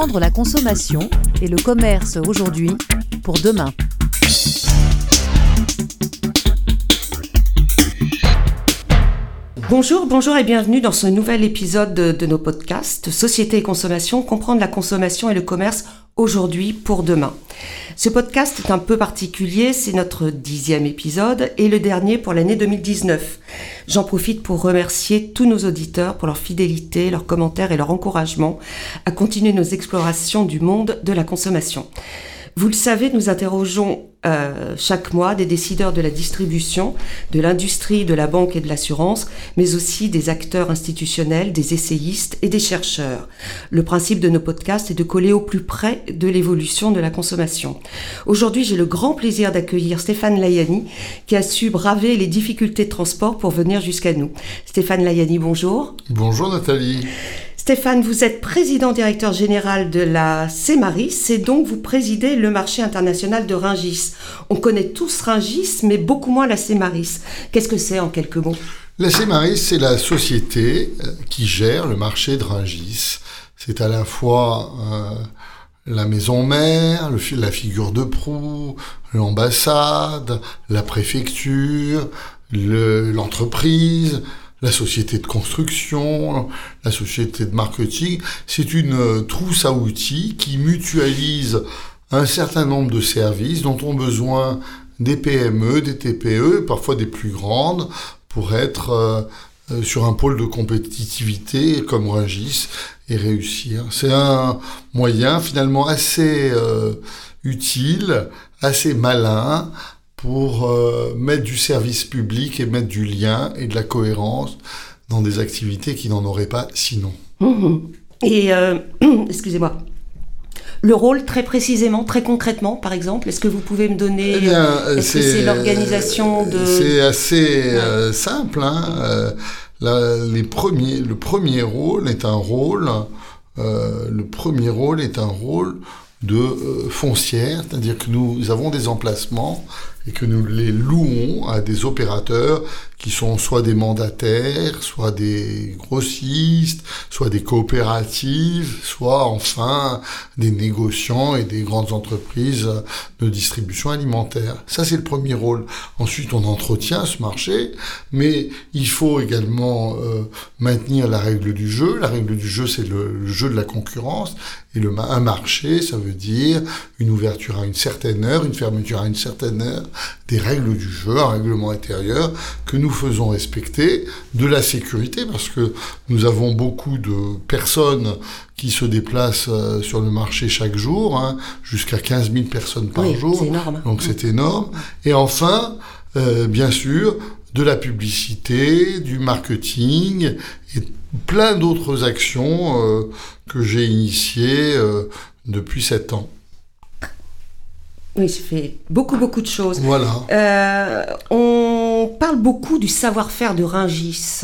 comprendre la consommation et le commerce aujourd'hui pour demain. Bonjour, bonjour et bienvenue dans ce nouvel épisode de, nos podcasts Société et consommation, comprendre la consommation et le commerce aujourd'hui pour demain. Ce podcast est un peu particulier, c'est notre dixième épisode et le dernier pour l'année 2019. J'en profite pour remercier tous nos auditeurs pour leur fidélité, leurs commentaires et leur encouragement à continuer nos explorations du monde de la consommation. Vous le savez, nous interrogeons euh, chaque mois des décideurs de la distribution, de l'industrie, de la banque et de l'assurance, mais aussi des acteurs institutionnels, des essayistes et des chercheurs. Le principe de nos podcasts est de coller au plus près de l'évolution de la consommation. Aujourd'hui, j'ai le grand plaisir d'accueillir Stéphane Layani, qui a su braver les difficultés de transport pour venir jusqu'à nous. Stéphane Layani, bonjour. Bonjour Nathalie. Stéphane, vous êtes président directeur général de la CEMARIS et donc vous présidez le marché international de Ringis. On connaît tous Ringis, mais beaucoup moins la CEMARIS. Qu'est-ce que c'est en quelques mots? La CEMARIS, c'est la société euh, qui gère le marché de Ringis. C'est à la fois euh, la maison mère, la figure de proue, l'ambassade, la préfecture, l'entreprise, la société de construction, la société de marketing. C'est une euh, trousse à outils qui mutualise un certain nombre de services dont ont besoin des PME, des TPE, parfois des plus grandes, pour être euh, sur un pôle de compétitivité comme Rungis et réussir. C'est un moyen finalement assez utile, assez malin, pour euh, mettre du service public et mettre du lien et de la cohérence dans des activités qui n'en auraient pas sinon. Mmh. Et, euh, excusez-moi, le rôle très précisément, très concrètement, par exemple Est-ce que vous pouvez me donner eh euh, Est-ce que c'est l'organisation de C'est assez simple. Hein les premiers, le premier rôle est un rôle. le premier rôle est un rôle de foncière, c'est-à-dire que nous avons des emplacements et que nous les louons à des opérateurs qui sont soit des mandataires, soit des grossistes, soit des coopératives, soit enfin des négociants et des grandes entreprises de distribution alimentaire. Ça, c'est le premier rôle. Ensuite, on entretient ce marché, mais il faut également euh, maintenir la règle du jeu. La règle du jeu, c'est le, jeu de la concurrence. Et un marché, ça veut dire une ouverture à une certaine heure, une fermeture à une certaine heure, des règles du jeu, un règlement intérieur que nous faisons respecter, de la sécurité, parce que nous avons beaucoup de personnes qui se déplacent euh, sur le marché chaque jour, hein, jusqu'à 15 000 personnes par jour. Énorme. Donc c'est énorme. Et enfin, euh, bien sûr, de la publicité, du marketing et plein d'autres actions euh, que j'ai initiées depuis sept ans. Oui, ça fait beaucoup, beaucoup de choses. Voilà. On parle beaucoup du savoir-faire de Ringis.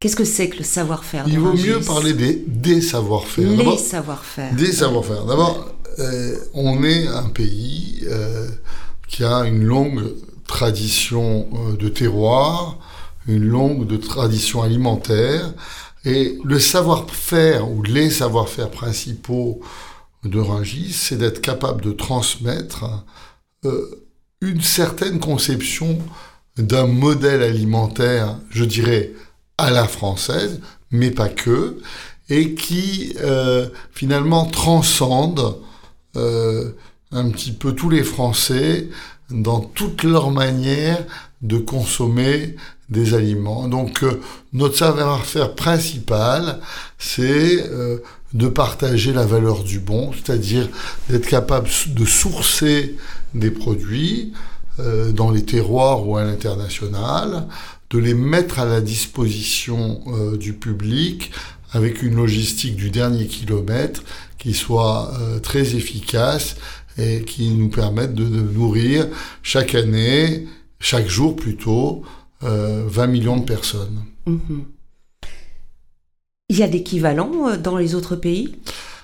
Qu'est-ce que c'est que le savoir-faire Il vaut mieux parler des, des savoir-faire. Les savoir-faire. Des savoir-faire. D'abord, euh, on est un pays euh, qui a une longue tradition de terroir, une longue de tradition alimentaire, et le savoir-faire ou les savoir-faire principaux de Rungis, c'est d'être capable de transmettre euh, une certaine conception d'un modèle alimentaire, je dirais, à la française, mais pas que, et qui euh, finalement transcende euh, un petit peu tous les Français dans toute leur manière de consommer des aliments. Donc notre savoir-faire principal, c'est de partager la valeur du bon, c'est-à-dire d'être capable de sourcer des produits euh, dans les terroirs ou à l'international, de les mettre à la disposition euh, du public avec une logistique du dernier kilomètre qui soit euh, très efficace et qui nous permette de, nourrir chaque année, chaque jour plutôt, 20 millions de personnes. Mm-hmm. Il y a d'équivalents dans les autres pays?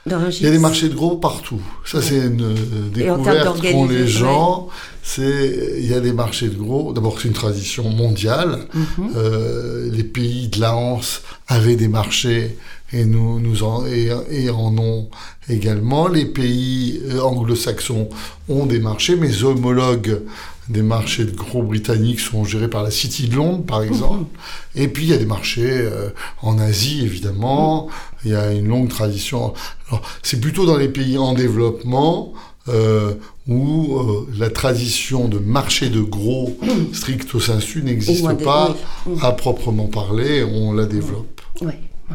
Il y a des marchés de gros partout. Ça, c'est une euh, découverte qu'ont les gens. C'est, il y a des marchés de gros. D'abord, c'est une tradition mondiale. Mhm. euh, les pays de la Hanse avaient des marchés et nous, nous en, et, en ont également. Les pays euh, anglo-saxons ont des marchés, mes homologues des marchés de gros britanniques sont gérés par la City de Londres, par exemple. Et puis, il y a des marchés euh, en Asie, évidemment. Il y a une longue tradition. C'est plutôt dans les pays en développement euh, où euh, la tradition de marché de gros stricto sensu n'existe pas à proprement parler. On la développe. Oui,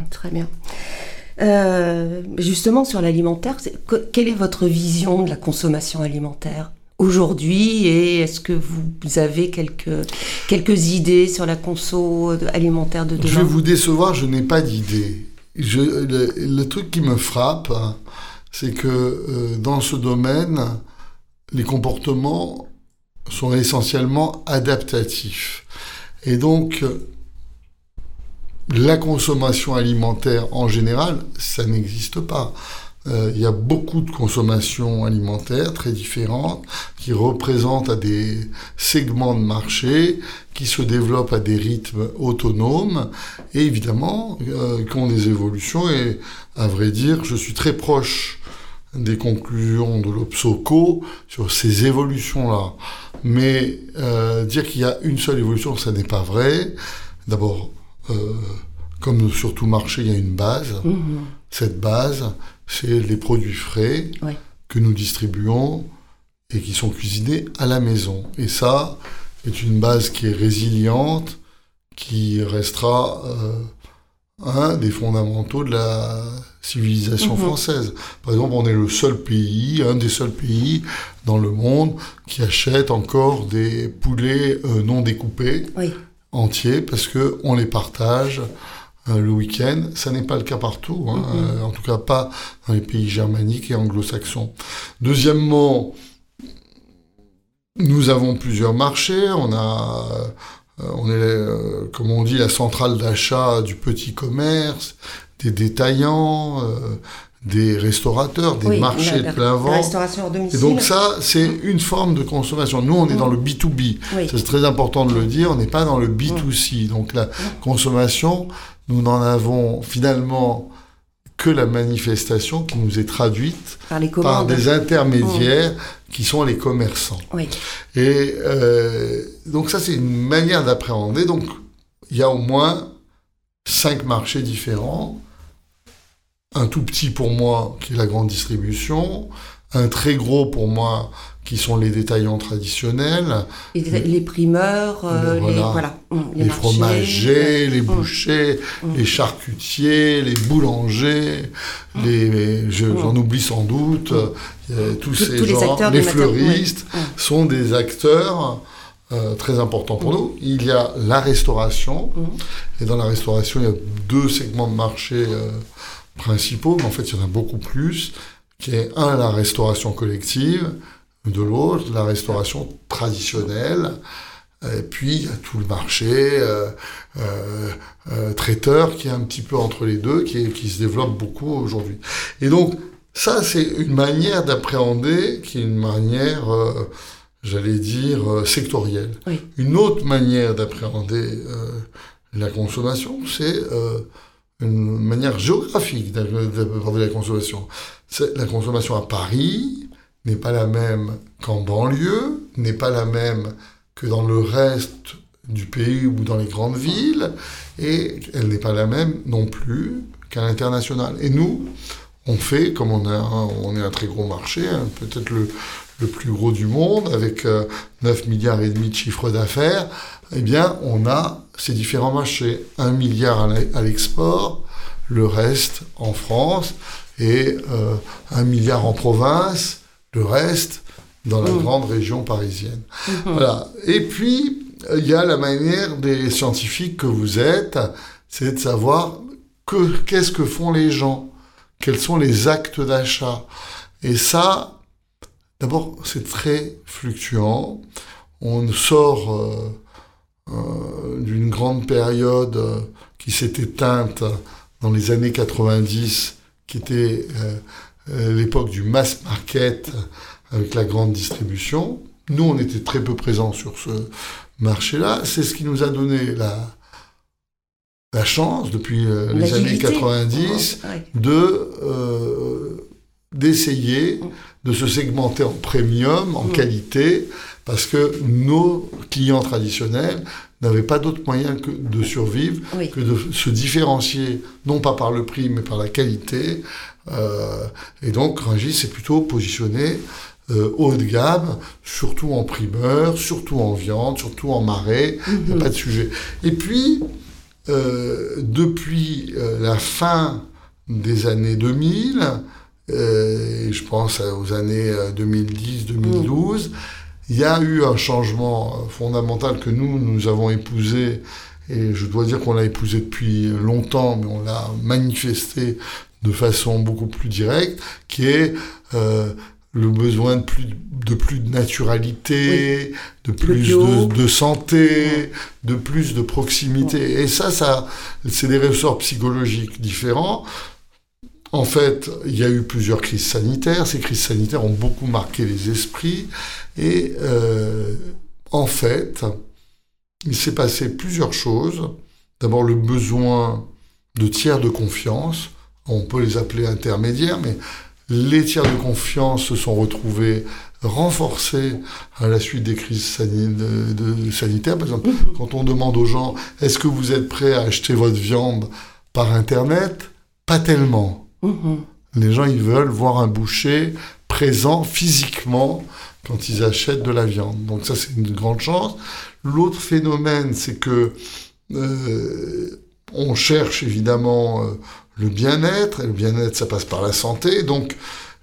très bien. Justement, sur l'alimentaire, quelle est votre vision de la consommation alimentaire? Aujourd'hui et est-ce que vous avez quelques, quelques idées sur la conso alimentaire de demain Je vais vous décevoir, je n'ai pas d'idée. Le, le, truc qui me frappe, c'est que euh, dans ce domaine, les comportements sont essentiellement adaptatifs. Et donc, la consommation alimentaire en général, ça n'existe pas. Euh, il y a beaucoup de consommation alimentaire très différentes qui représentent à des segments de marché qui se développent à des rythmes autonomes et évidemment euh, qui ont des évolutions et à vrai dire je suis très proche des conclusions de l'Obsoco sur ces évolutions-là. Mais euh, dire qu'il y a une seule évolution, ça n'est pas vrai. D'abord, euh, comme sur tout marché, il y a une base. Mhm. Cette base, c'est les produits frais que nous distribuons et qui sont cuisinés à la maison. Et ça est une base qui est résiliente, qui restera euh, un des fondamentaux de la civilisation mhm. française. Par exemple, on est le seul pays, un des seuls pays dans le monde qui achète encore des poulets euh, non découpés entiers parce que on les partage le week-end. Ça n'est pas le cas partout, hein, euh, en tout cas pas dans les pays germaniques et anglo-saxons. Deuxièmement, nous avons plusieurs marchés. On a on est, comme on dit, la centrale d'achat du petit commerce, des détaillants, euh, des restaurateurs, des marchés de plein vent. Et donc ça, c'est une forme de consommation. Nous, on est dans le B2B. C'est très important de le dire, on n'est pas dans le B2C. Donc la consommation, nous n'en avons finalement que la manifestation qui nous est traduite par, des intermédiaires qui sont les commerçants. Et euh, donc ça, c'est une manière d'appréhender. Donc il y a au moins cinq marchés différents un tout petit pour moi qui est la grande distribution, un très gros pour moi qui sont les détaillants traditionnels. les primeurs, euh, les, voilà, hum, les, fromagers, les hum, bouchers, hum. les charcutiers, les boulangers, les, j'en oublie sans doute, euh, tous ces gens, les, fleuristes sont des acteurs euh, très importants pour nous. Il y a la restauration, et dans la restauration, il y a deux segments de marché principaux, mais en fait, il y en a beaucoup plus, qui est un, la restauration collective, de l'autre, la restauration traditionnelle, et puis il y a tout le marché euh, euh, euh, traiteur qui est un petit peu entre les deux, qui, qui se développe beaucoup aujourd'hui. Et donc, ça, c'est une manière d'appréhender qui est une manière, j'allais dire, sectorielle. Une autre manière d'appréhender la consommation, c'est une manière géographique d'aborder la consommation. La consommation à Paris n'est pas la même qu'en banlieue, n'est pas la même que dans le reste du pays ou dans les grandes villes, et elle n'est pas la même non plus qu'à l'international. Et nous, on fait, comme on, est un très gros marché, hein, peut-être le, plus gros du monde, avec 9 euh, milliards et demi de chiffre d'affaires, eh bien, on a ces différents marchés. Un milliard à l'export, le reste en France, et euh, un milliard en province, le reste dans la mmh. grande région parisienne. Mmh. Voilà. Et puis, il y a la manière des scientifiques que vous êtes, c'est de savoir que, qu'est-ce que font les gens, quels sont les actes d'achat. Et ça, d'abord, c'est très fluctuant. On sort... Euh, euh, d'une grande période euh, qui s'est éteinte dans les années 90, qui était euh, l'époque du mass market avec la grande distribution. Nous, on était très peu présents sur ce marché-là. C'est ce qui nous a donné la, la chance, depuis euh, les années L'agilité. 90, Ouais. de euh, d'essayer de se segmenter en premium, en Mm. qualité, parce que nos clients traditionnels n'avaient pas d'autre moyen que de survivre Oui. que de se différencier, non pas par le prix, mais par la qualité. Euh, et donc, Rungis s'est plutôt positionné euh, haut de gamme, surtout en primeur, surtout en viande, surtout en marais, il n'y a Mhm. pas de sujet. Et puis, euh, depuis la fin des années 2000, euh, et je pense aux années euh, 2010-2012, il y a eu un changement euh, fondamental que nous, nous avons épousé, et je dois dire qu'on l'a épousé depuis longtemps, mais on l'a manifesté de façon beaucoup plus directe, qui est euh, le besoin de plus de, plus de naturalité, de plus de, de santé, de plus de proximité. Et ça, ça c'est des ressorts psychologiques différents. En fait, il y a eu plusieurs crises sanitaires. Ces crises sanitaires ont beaucoup marqué les esprits. Et euh, en fait, il s'est passé plusieurs choses. D'abord, le besoin de tiers de confiance. On peut les appeler intermédiaires, mais les tiers de confiance se sont retrouvés renforcés à la suite des crises sani- de- de- sanitaires. Par exemple, quand on demande aux gens est-ce que vous êtes prêts à acheter votre viande par Internet? Pas tellement. Mhm. Les gens, ils veulent voir un boucher présent physiquement quand ils achètent de la viande. Donc ça, c'est une grande chance. L'autre phénomène, c'est que euh, on cherche évidemment euh, le bien-être, et le bien-être, ça passe par la santé. Donc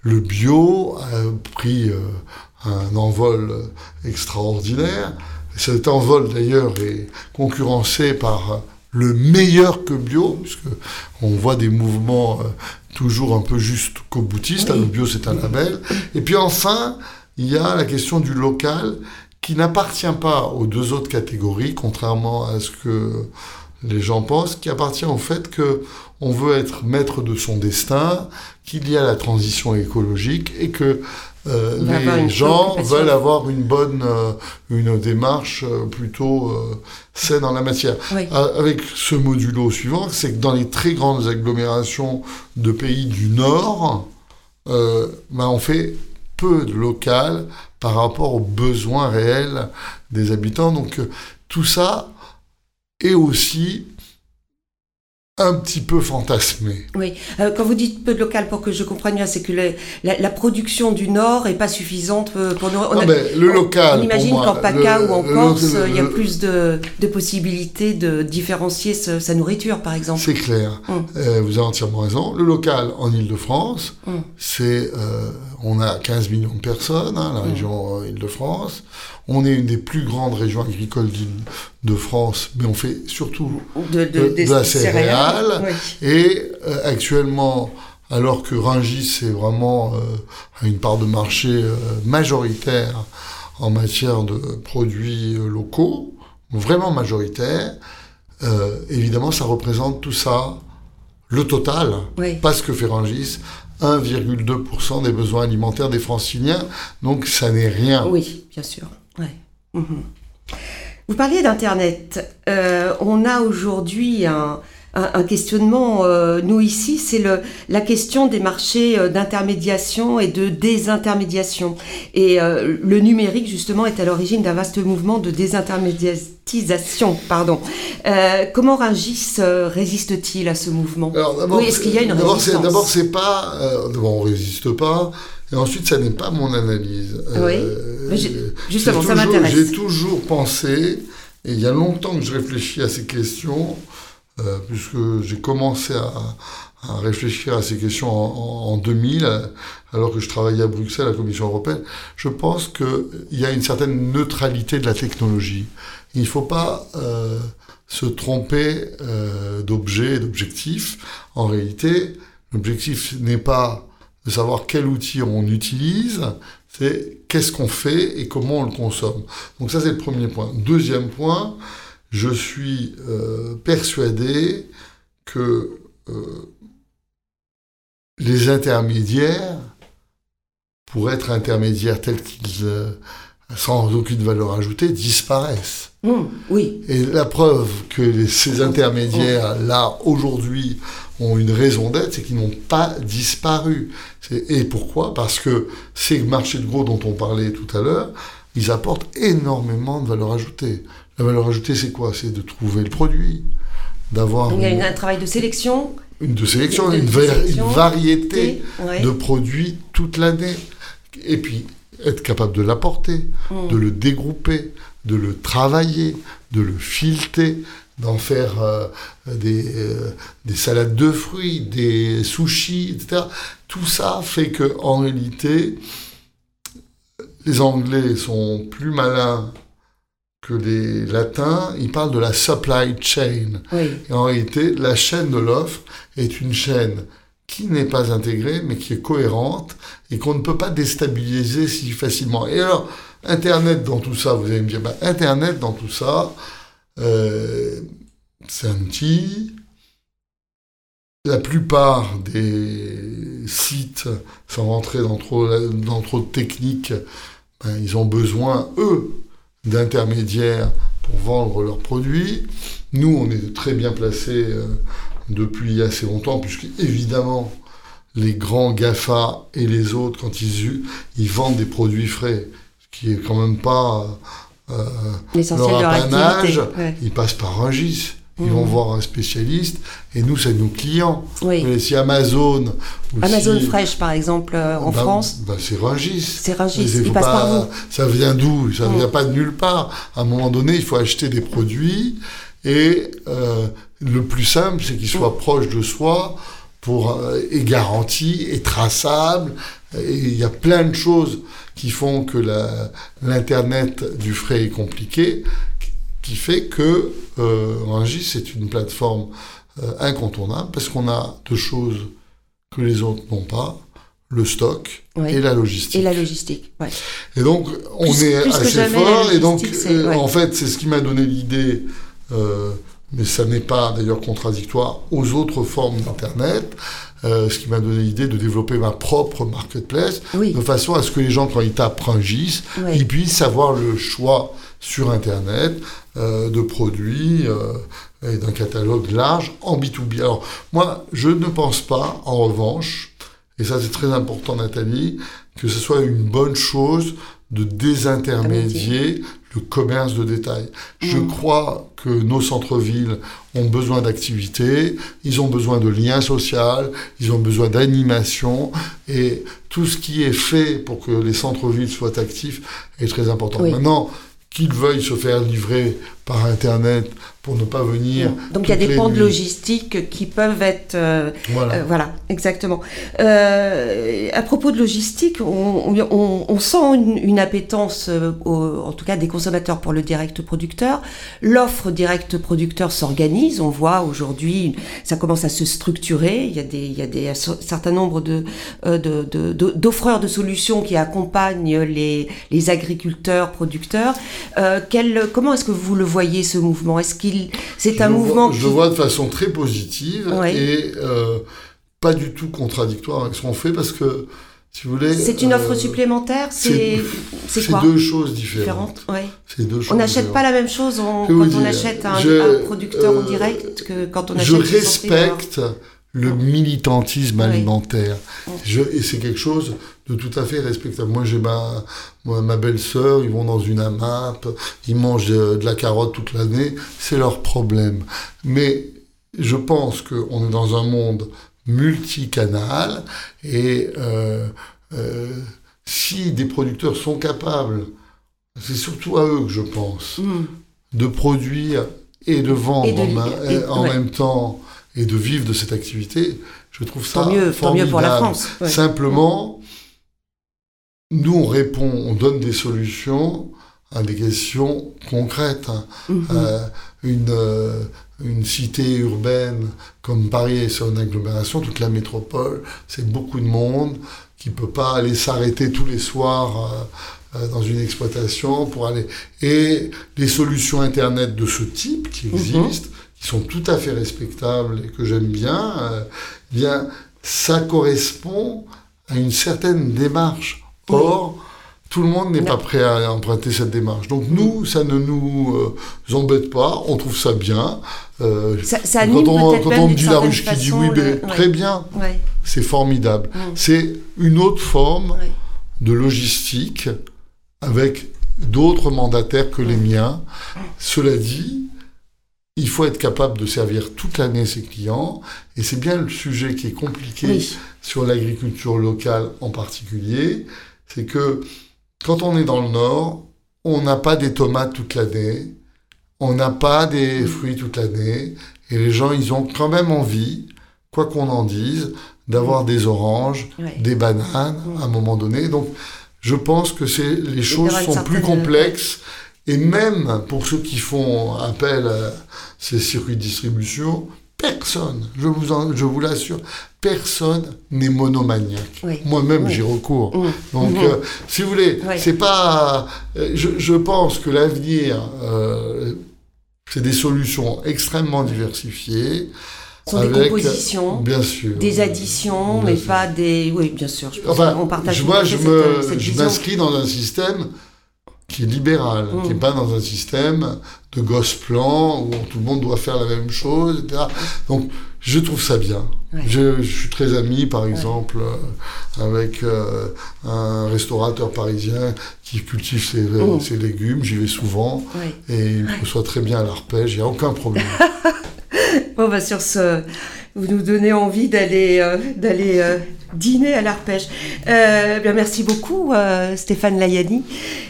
le bio a pris euh, un envol extraordinaire. Cet envol, d'ailleurs, est concurrencé par le meilleur que bio, puisque on voit des mouvements euh, toujours un peu juste qu'au boutiste. Oui. Le bio, c'est un label. Et puis enfin, il y a la question du local qui n'appartient pas aux deux autres catégories, contrairement à ce que les gens pensent, qui appartient au fait que on veut être maître de son destin, qu'il y a la transition écologique et que euh, les gens veulent avoir une bonne, euh, une démarche euh, plutôt euh, saine en la matière. Oui. Avec ce modulo suivant, c'est que dans les très grandes agglomérations de pays du Nord, ben, on fait peu de local par rapport aux besoins réels des habitants. Donc tout ça est aussi un petit peu fantasmé. Oui, Euh, quand vous dites peu de local, pour que je comprenne bien, c'est que la, la production du Nord est pas suffisante euh, pour nous. on Non, a- mais le local. on imagine qu'en PACA le- ou en Corse, il y a plus de, de possibilités de différencier ce- sa nourriture, par exemple. C'est clair. Hum. Euh, vous avez entièrement raison. Le local en Ile-de-France, Hum. c'est, euh, on a 15 millions de personnes, hein, la Hum. région Ile-de-France. On est une des plus grandes régions agricoles d'Île-de-France, mais on fait surtout De, de- de la céréale. Oui. Et euh, actuellement, alors que Rungis c'est vraiment euh, une part de marché euh, majoritaire en matière de produits locaux, vraiment majoritaire, évidemment, ça représente tout ça, le total, Oui. pas ce que fait Rungis, 1,2% des besoins alimentaires des franciliens, donc ça n'est rien. Oui, bien sûr. Ouais. Mhm. Vous parliez d'Internet. Euh, on a aujourd'hui un, un- un questionnement, euh, nous ici, c'est la question des marchés euh, d'intermédiation et de désintermédiation. Et euh, le numérique, justement, est à l'origine d'un vaste mouvement de désintermédiatisation. Pardon. Comment Rungis résiste-t-il à ce mouvement? Alors, Oui, est-ce qu'il y a une résistance? D'abord, c'est pas. on résiste pas. Et ensuite, ça n'est pas mon analyse. Oui. Mais j'ai- justement, ça m'intéresse. J'ai toujours pensé, et il y a longtemps que je réfléchis à ces questions, euh, puisque j'ai commencé à, à réfléchir à ces questions en, en- en 2000, euh, alors que je travaillais à Bruxelles, à la Commission européenne. Je pense qu'il y a une certaine neutralité de la technologie. Il ne faut pas euh, se tromper euh, d'objet, d'objectif. En réalité, l'objectif n'est pas de savoir quel outil on utilise, c'est qu'est-ce qu'on fait et comment on le consomme. Donc ça, c'est le premier point. Deuxième point, je suis euh, persuadé que euh, les intermédiaires, pour être intermédiaires tels qu'ils euh, sans aucune valeur ajoutée, disparaissent. Mmh, oui. Et la preuve que les- ces intermédiaires-là, aujourd'hui, ont une raison d'être, c'est qu'ils n'ont pas disparu. Et pourquoi? Parce que ces marchés de gros dont on parlait tout à l'heure, ils apportent énormément de valeur ajoutée. La valeur ajoutée, c'est quoi? C'est de trouver le produit, d'avoir Donc, il y a une, un travail de sélection. une de sélection, de- de une, va- sélection, une variété ouais. de produits toute l'année. Et puis, être capable de l'apporter, Mmh. de le dégrouper, de le travailler, de le fileter, d'en faire euh, des, euh, des salades de fruits, des sushis, etc. Tout ça fait que, en réalité, les Anglais sont plus malins que les Latins. Ils parlent de la supply chain. Oui. Et en réalité, la chaîne de l'offre est une chaîne qui n'est pas intégrée, mais qui est cohérente et qu'on ne peut pas déstabiliser si facilement. Et alors, Internet dans tout ça, vous allez me dire, bah, Internet dans tout ça, euh, c'est un outil. La plupart des sites, sans rentrer dans trop, de techniques, ben, ils ont besoin, eux, d'intermédiaires pour vendre leurs produits. Nous, on est très bien placés euh, depuis assez longtemps, puisque évidemment, les grands GAFA et les autres, quand ils, ils vendent des produits frais, ce qui est quand même pas leur de leur apanage. Ouais. ils passent par un GIS. Ils Mhm. vont voir un spécialiste, et nous, c'est nos clients. Oui. Si Amazon... Amazon si- Fresh, par exemple, euh, en bah, France, bah, c'est Rungis. c'est Rungis. Mais c'est- Il faut passe pas- par vous. Ça vient d'où? Ça Mm. vient pas de nulle part. À un moment donné, il faut acheter des produits et euh, le plus simple, c'est qu'ils soient proches de soi pour euh, et garantis et traçables. Et il y a plein de choses qui font que l'internet du frais est compliqué, qui fait que euh, Rungis c'est une plateforme euh, incontournable parce qu'on a deux choses que les autres n'ont pas le stock Oui. et la logistique. Et la logistique. Ouais. Et donc, on Plus- est plus assez fort. Et donc, euh, ouais. en fait, c'est ce qui m'a donné l'idée, euh, mais ça n'est pas d'ailleurs contradictoire aux autres formes d'Internet, euh, ce qui m'a donné l'idée de développer ma propre marketplace, Oui. de façon à ce que les gens, quand ils tapent Rungis, Oui. ils puissent avoir le choix sur Internet euh, de produits euh, et d'un catalogue large en B2B. Alors, moi, je ne pense pas, en revanche, et ça c'est très important Nathalie, que ce soit une bonne chose de désintermédier le commerce de détail. Je Mm. crois que nos centres-villes ont besoin d'activité, ils ont besoin de liens sociaux, ils ont besoin d'animation, et tout ce qui est fait pour que les centres-villes soient actifs est très important. Oui. Maintenant, qu'ils veuillent se faire livrer par Internet pour ne pas venir. Donc il y a des pans de logistique qui peuvent être euh, Voilà. Euh, voilà, exactement. Euh, à propos de logistique, on, on- on sent une, une appétence, au- en tout cas des consommateurs pour le direct producteur. L'offre direct producteur s'organise. On voit aujourd'hui, ça commence à se structurer. Il y a des, il y a des un certain nombre de euh, de- de- de- d'offreurs de, solutions qui accompagnent les, les agriculteurs producteurs. Quel, comment est-ce que vous le voyez ce mouvement? Est-ce qu'il c'est un mouvement vois, qui Je vois de façon très positive Ouais. et euh, pas du tout contradictoire avec ce qu'on fait parce que, si vous voulez. C'est une offre euh, supplémentaire? C'est c'est C'est quoi? deux choses différentes. Différente, ouais. C'est deux choses On n'achète pas différentes. la même chose quand on achète un, je- un producteur en euh, direct que quand on achète Je respecte le militantisme Oui. alimentaire. Je, et c'est quelque chose de tout à fait respectable. Moi, j'ai ma, moi, ma belle-sœur, ils vont dans une AMAP, ils mangent de, de la carotte toute l'année, c'est leur problème. Mais je pense qu'on est dans un monde multicanal et euh, euh, si des producteurs sont capables, c'est surtout à eux que je pense, Mm. de produire et de vendre Et de en, li- ma- et- en ouais. même temps et de vivre de cette activité, je trouve ça Tant mieux, tant mieux pour la formidable. France. ouais. Simplement, nous on répond, on donne des solutions à des questions concrètes. hein. Mhm. Euh, une, euh, une cité urbaine comme Paris, c'est une agglomération, toute la métropole, c'est beaucoup de monde qui peut pas aller s'arrêter tous les soirs euh, dans une exploitation pour aller. Et les solutions Internet de ce type qui Mhm. existent, qui sont tout à fait respectables et que j'aime bien, euh, bien, ça correspond à une certaine démarche. Or, tout le monde n'est pas prêt à emprunter cette démarche. Donc nous, ça ne nous euh, embête pas, on trouve ça bien. Euh, Ça, quand on, quand on me dit la ruche qui dit oui, le- ben, ouais. très bien, Ouais, c'est formidable. Mm. C'est une autre forme de logistique avec d'autres mandataires que les miens. Cela dit, il faut être capable de servir toute l'année ses clients, et c'est bien le sujet qui est compliqué Oui. sur l'agriculture locale en particulier, c'est que quand on est dans le nord, on n'a pas des tomates toute l'année, on n'a pas des fruits toute l'année, et les gens, ils ont quand même envie, quoi qu'on en dise, d'avoir des oranges, Ouais. des bananes à un moment donné. Donc, je pense que c'est les choses sont plus certaine- complexes. Et même pour ceux qui font appel à ces circuits de distribution, personne, je vous, en- je vous l'assure, personne n'est monomaniaque. Oui. Moi-même, Oui. j'y recours. Mm. Donc, Mhm. euh, si vous voulez, c'est pas. euh, Je, je pense que l'avenir, euh, c'est des solutions extrêmement diversifiées. Ce sont des compositions, Bien sûr. des additions, Bien mais sûr. pas des. Oui, bien sûr. Je pense Enfin, qu'on partage moi, je m'inscris dans un système qui est libéral, Mm. qui n'est pas dans un système de gosse plan où tout le monde doit faire la même chose, etc. Donc, je trouve ça bien. Ouais. Je, je suis très ami, par exemple, euh, avec euh, un restaurateur parisien qui cultive ses, Mm. ses légumes. J'y vais souvent Ouais. et il me reçoit très bien à l'arpège. Il n'y a aucun problème. Bon, bah, sur ce, vous nous donnez envie d'aller euh, d'aller euh, dîner à l'arpège. Euh, bien, merci beaucoup, euh, Stéphane Layani.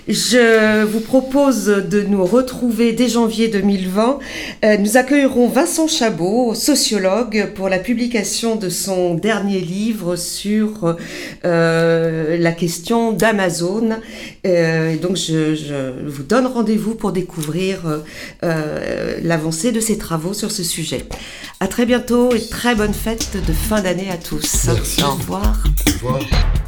Je vous propose de nous retrouver dès janvier 2020. Euh, nous accueillerons Vincent Chabot, sociologue, pour la publication de son dernier livre sur euh, la question d'Amazon. Euh, donc, je, je vous donne rendez-vous pour découvrir euh, l'avancée de ses travaux sur ce sujet. À très bientôt et très bonne fête de fin d'année à tous. Voir. Voir.